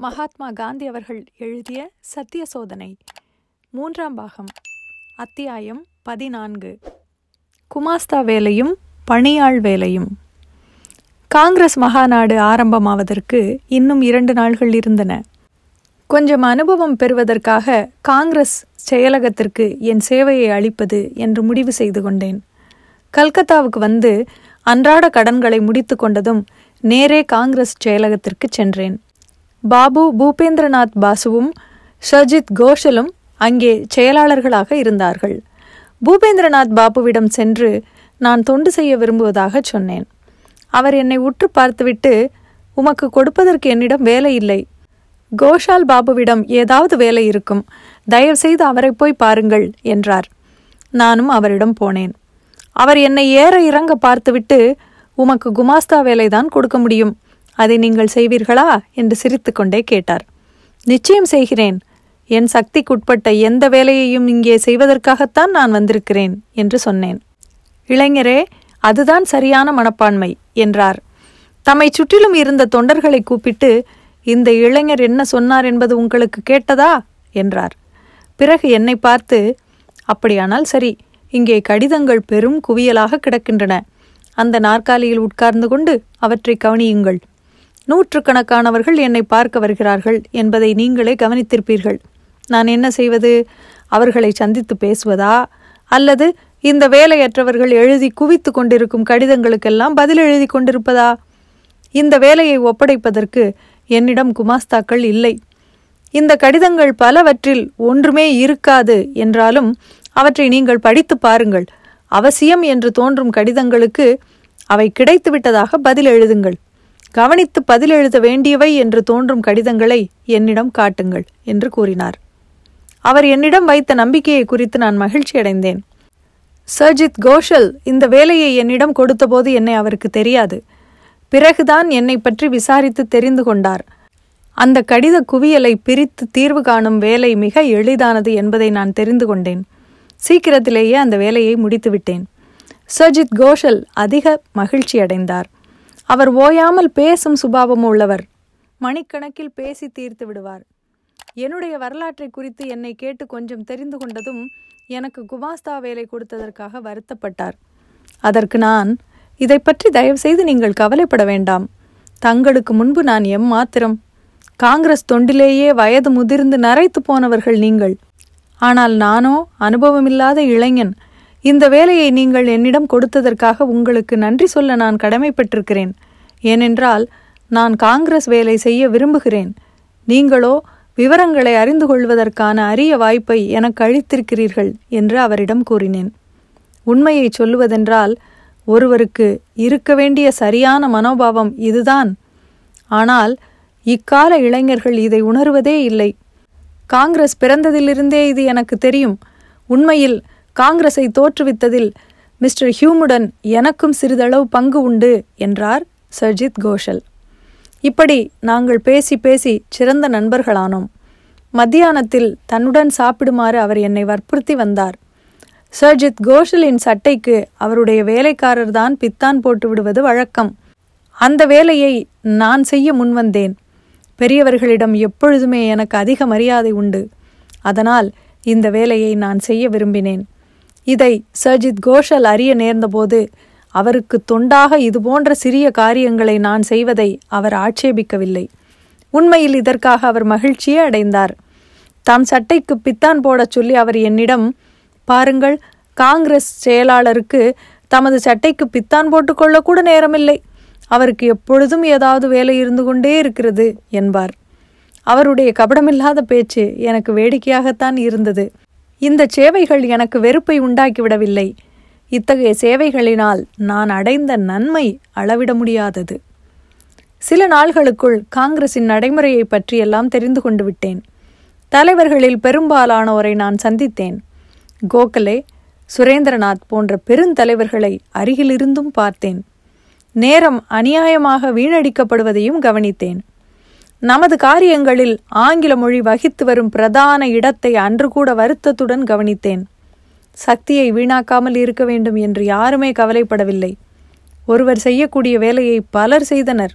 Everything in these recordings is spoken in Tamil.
மகாத்மா காந்தி அவர்கள் எழுதிய சத்திய சோதனை மூன்றாம் பாகம் அத்தியாயம் பதினான்கு. குமாஸ்தா வேலையும் பணியாள் வேலையும். காங்கிரஸ் மகாநாடு ஆரம்பமாவதற்கு இன்னும் இரண்டு நாள்கள் இருந்தன. கொஞ்சம் அனுபவம் பெறுவதற்காக காங்கிரஸ் செயலகத்திற்கு என் சேவையை அளிப்பது என்று முடிவு செய்து கொண்டேன். கல்கத்தாவுக்கு வந்து அன்றாட கடன்களை முடித்து கொண்டதும் நேரே காங்கிரஸ் செயலகத்திற்கு சென்றேன். பாபு பூபேந்திரநாத் பாசுவும் ஷர்ஜித் கோஷலும் அங்கே செயலாளர்களாக இருந்தார்கள். பூபேந்திரநாத் பாபுவிடம் சென்று நான் தொண்டு செய்ய விரும்புவதாக சொன்னேன். அவர் என்னை உற்று பார்த்துவிட்டு உமக்கு கொடுப்பதற்கு என்னிடம் வேலை இல்லை. கோஷால் பாபுவிடம் ஏதாவது வேலை இருக்கும். தயவுசெய்து அவரை போய் பாருங்கள் என்றார். நானும் அவரிடம் போனேன். அவர் என்னை ஏற இறங்க பார்த்துவிட்டு உமக்கு குமாஸ்தா வேலைதான் கொடுக்க முடியும். அதை நீங்கள் செய்வீர்களா? என்று சிரித்துக்கொண்டே கேட்டார். நிச்சயம் செய்கிறேன். என் சக்திக்குட்பட்ட எந்த வேலையையும் இங்கே செய்வதற்காகத்தான் நான் வந்திருக்கிறேன் என்று சொன்னேன். இளைஞரே அதுதான் சரியான மனப்பான்மை என்றார். தம்மை சுற்றிலும் இருந்த தொண்டர்களை கூப்பிட்டு இந்த இளைஞர் என்ன சொன்னார் என்பது உங்களுக்கு கேட்டதா? என்றார். பிறகு என்னை பார்த்து அப்படியானால் சரி இங்கே கடிதங்கள் பெரும் குவியலாக கிடக்கின்றன. அந்த நாற்காலியில் உட்கார்ந்து கொண்டு அவற்றை கவனியுங்கள் நூற்றுக்கணக்கானவர்கள் என்னை பார்க்க வருகிறார்கள் என்பதை நீங்களே கவனித்திருப்பீர்கள். நான் என்ன செய்வது? அவர்களை சந்தித்து பேசுவதா? அல்லது இந்த வேலையற்றவர்கள் எழுதி குவித்து கொண்டிருக்கும் கடிதங்களுக்கெல்லாம் பதில் எழுதி கொண்டிருப்பதா? இந்த வேலையை ஒப்படைப்பதற்கு என்னிடம் குமாஸ்தாக்கள் இல்லை. இந்த கடிதங்கள் பலவற்றில் ஒன்றுமே இருக்காது என்றாலும் அவற்றை நீங்கள் படித்து பாருங்கள். அவசியம் என்று தோன்றும் கடிதங்களுக்கு அவை கிடைத்துவிட்டதாக பதில் எழுதுங்கள். கவனித்து பதில் எழுத வேண்டியவை என்று தோன்றும் கடிதங்களை என்னிடம் காட்டுங்கள் என்று கூறினார். அவர் என்னிடம் வைத்த நம்பிக்கையை குறித்து நான் மகிழ்ச்சி அடைந்தேன். சர்ஜித் கோஷல் இந்த வேலையை என்னிடம் கொடுத்தபோது என்னை அவருக்கு தெரியாது. பிறகுதான் என்னை பற்றி விசாரித்து தெரிந்து கொண்டார். அந்த கடித குவியலை பிரித்து தீர்வு காணும் வேலை மிக எளிதானது என்பதை நான் தெரிந்து கொண்டேன். சீக்கிரத்திலேயே அந்த வேலையை முடித்துவிட்டேன். சர்ஜித் கோஷல் அதிக மகிழ்ச்சி அடைந்தார். அவர் ஓயாமல் பேசும் சுபாவம் உள்ளவர். மணிக்கணக்கில் பேசி தீர்த்து விடுவார். என்னுடைய வரலாற்றை குறித்து என்னை கேட்டு கொஞ்சம் தெரிந்து கொண்டதும் எனக்கு குமாஸ்தா வேலை கொடுத்ததற்காக வருத்தப்பட்டார். அதற்கு நான் இதை பற்றி தயவுசெய்து நீங்கள் கவலைப்பட வேண்டாம். தங்களுக்கு முன்பு நான் எம்மாத்திரம் காங்கிரஸ் தொண்டிலேயே வயது முதிர்ந்து நரைத்து போனவர்கள் நீங்கள். ஆனால் நானோ அனுபவமில்லாத இளைஞன். இந்த வேலையை நீங்கள் என்னிடம் கொடுத்ததற்காக உங்களுக்கு நன்றி சொல்ல நான் கடமைப்பட்டிருக்கிறேன். ஏனென்றால் நான் காங்கிரஸ் வேலை செய்ய விரும்புகிறேன். நீங்களோ விவரங்களை அறிந்து கொள்வதற்கான அரிய வாய்ப்பை எனக்கு அளித்திருக்கிறீர்கள் என்று அவரிடம் கூறினேன். உண்மையை சொல்லுவதென்றால் ஒருவருக்கு இருக்க வேண்டிய சரியான மனோபாவம் இதுதான். ஆனால் இக்கால இளைஞர்கள் இதை உணர்வதே இல்லை. காங்கிரஸ் பிறந்ததிலிருந்தே இது எனக்கு தெரியும். உண்மையில் காங்கிரஸை தோற்றுவித்ததில் மிஸ்டர் ஹியூமுடன் எனக்கும் சிறிதளவு பங்கு உண்டு என்றார் சர்ஜித் கோஷல். இப்படி நாங்கள் பேசி பேசி சிறந்த நண்பர்களானோம். மத்தியானத்தில் தன்னுடன் சாப்பிடுமாறு அவர் என்னை வற்புறுத்தி வந்தார். சர்ஜித் கோஷலின் சட்டைக்கு அவருடைய வேலைக்காரர் தான் பித்தான் போட்டு விடுவது வழக்கம். அந்த வேலையை நான் செய்ய முன்வந்தேன் பெரியவர்களிடம் எப்பொழுதுமே எனக்கு அதிக மரியாதை உண்டு. அதனால் இந்த வேலையை நான் செய்ய விரும்பினேன். இதை சர்ஜித் கோஷல் அறிய நேர்ந்தபோது அவருக்கு தொண்டாக இதுபோன்ற சிறிய காரியங்களை நான் செய்வதை அவர் ஆட்சேபிக்கவில்லை. உண்மையில் இதற்காக அவர் மகிழ்ச்சியே அடைந்தார். தாம் சட்டைக்கு பித்தான் போடச் சொல்லி அவர் என்னிடம் பாருங்கள் காங்கிரஸ் செயலாளருக்கு தமது சட்டைக்கு பித்தான் போட்டுக்கொள்ள கூட நேரமில்லை. அவருக்கு எப்பொழுதும் ஏதாவது வேலை இருந்து கொண்டே இருக்கிறது என்பார். அவருடைய கபடமில்லாத பேச்சு எனக்கு வேடிக்கையாகத்தான் இருந்தது. இந்த சேவைகள் எனக்கு வெறுப்பை உண்டாக்கிவிடவில்லை. இத்தகைய சேவைகளினால் நான் அடைந்த நன்மை அளவிட முடியாதது. சில நாள்களுக்குள் காங்கிரசின் நடைமுறையை பற்றியெல்லாம் தெரிந்து கொண்டு விட்டேன். தலைவர்களில் பெரும்பாலானோரை நான் சந்தித்தேன். கோகலே சுரேந்திரநாத் போன்ற பெருந்தலைவர்களை அருகிலிருந்தும் பார்த்தேன். நேரம் அநியாயமாக வீணடிக்கப்படுவதையும் கவனித்தேன். நமது காரியங்களில் ஆங்கில மொழி வகித்து வரும் பிரதான இடத்தை அன்று கூட வருத்தத்துடன் கவனித்தேன். சக்தியை வீணாக்காமல் இருக்க வேண்டும் என்று யாருமே கவலைப்படவில்லை. ஒருவர் செய்யக்கூடிய வேலையை பலர் செய்தனர்.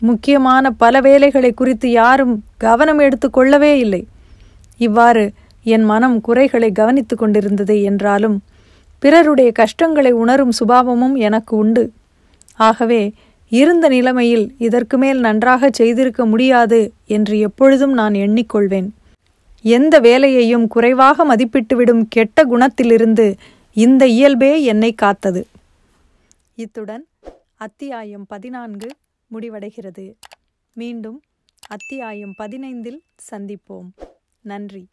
முக்கியமான பல வேலைகளை குறித்து யாரும் கவனம் எடுத்து கொள்ளவே இல்லை. இவ்வாறு என் மனம் குறைகளை கவனித்து கொண்டிருந்தது என்றாலும் பிறருடைய கஷ்டங்களை உணரும் சுபாவமும் எனக்கு உண்டு. ஆகவே இருந்த நிலைமையில் இதற்கு மேல் நன்றாக செய்திருக்க முடியாது என்று எப்பொழுதும் நான் எண்ணிக்கொள்வேன். எந்த வேலையையும் குறைவாக மதிப்பிட்டுவிடும் கெட்ட குணத்திலிருந்து இந்த இயல்பே என்னை காத்தது. இத்துடன் அத்தியாயம் பதினான்கு முடிவடைகிறது. மீண்டும் அத்தியாயம் பதினைந்தில் சந்திப்போம். நன்றி.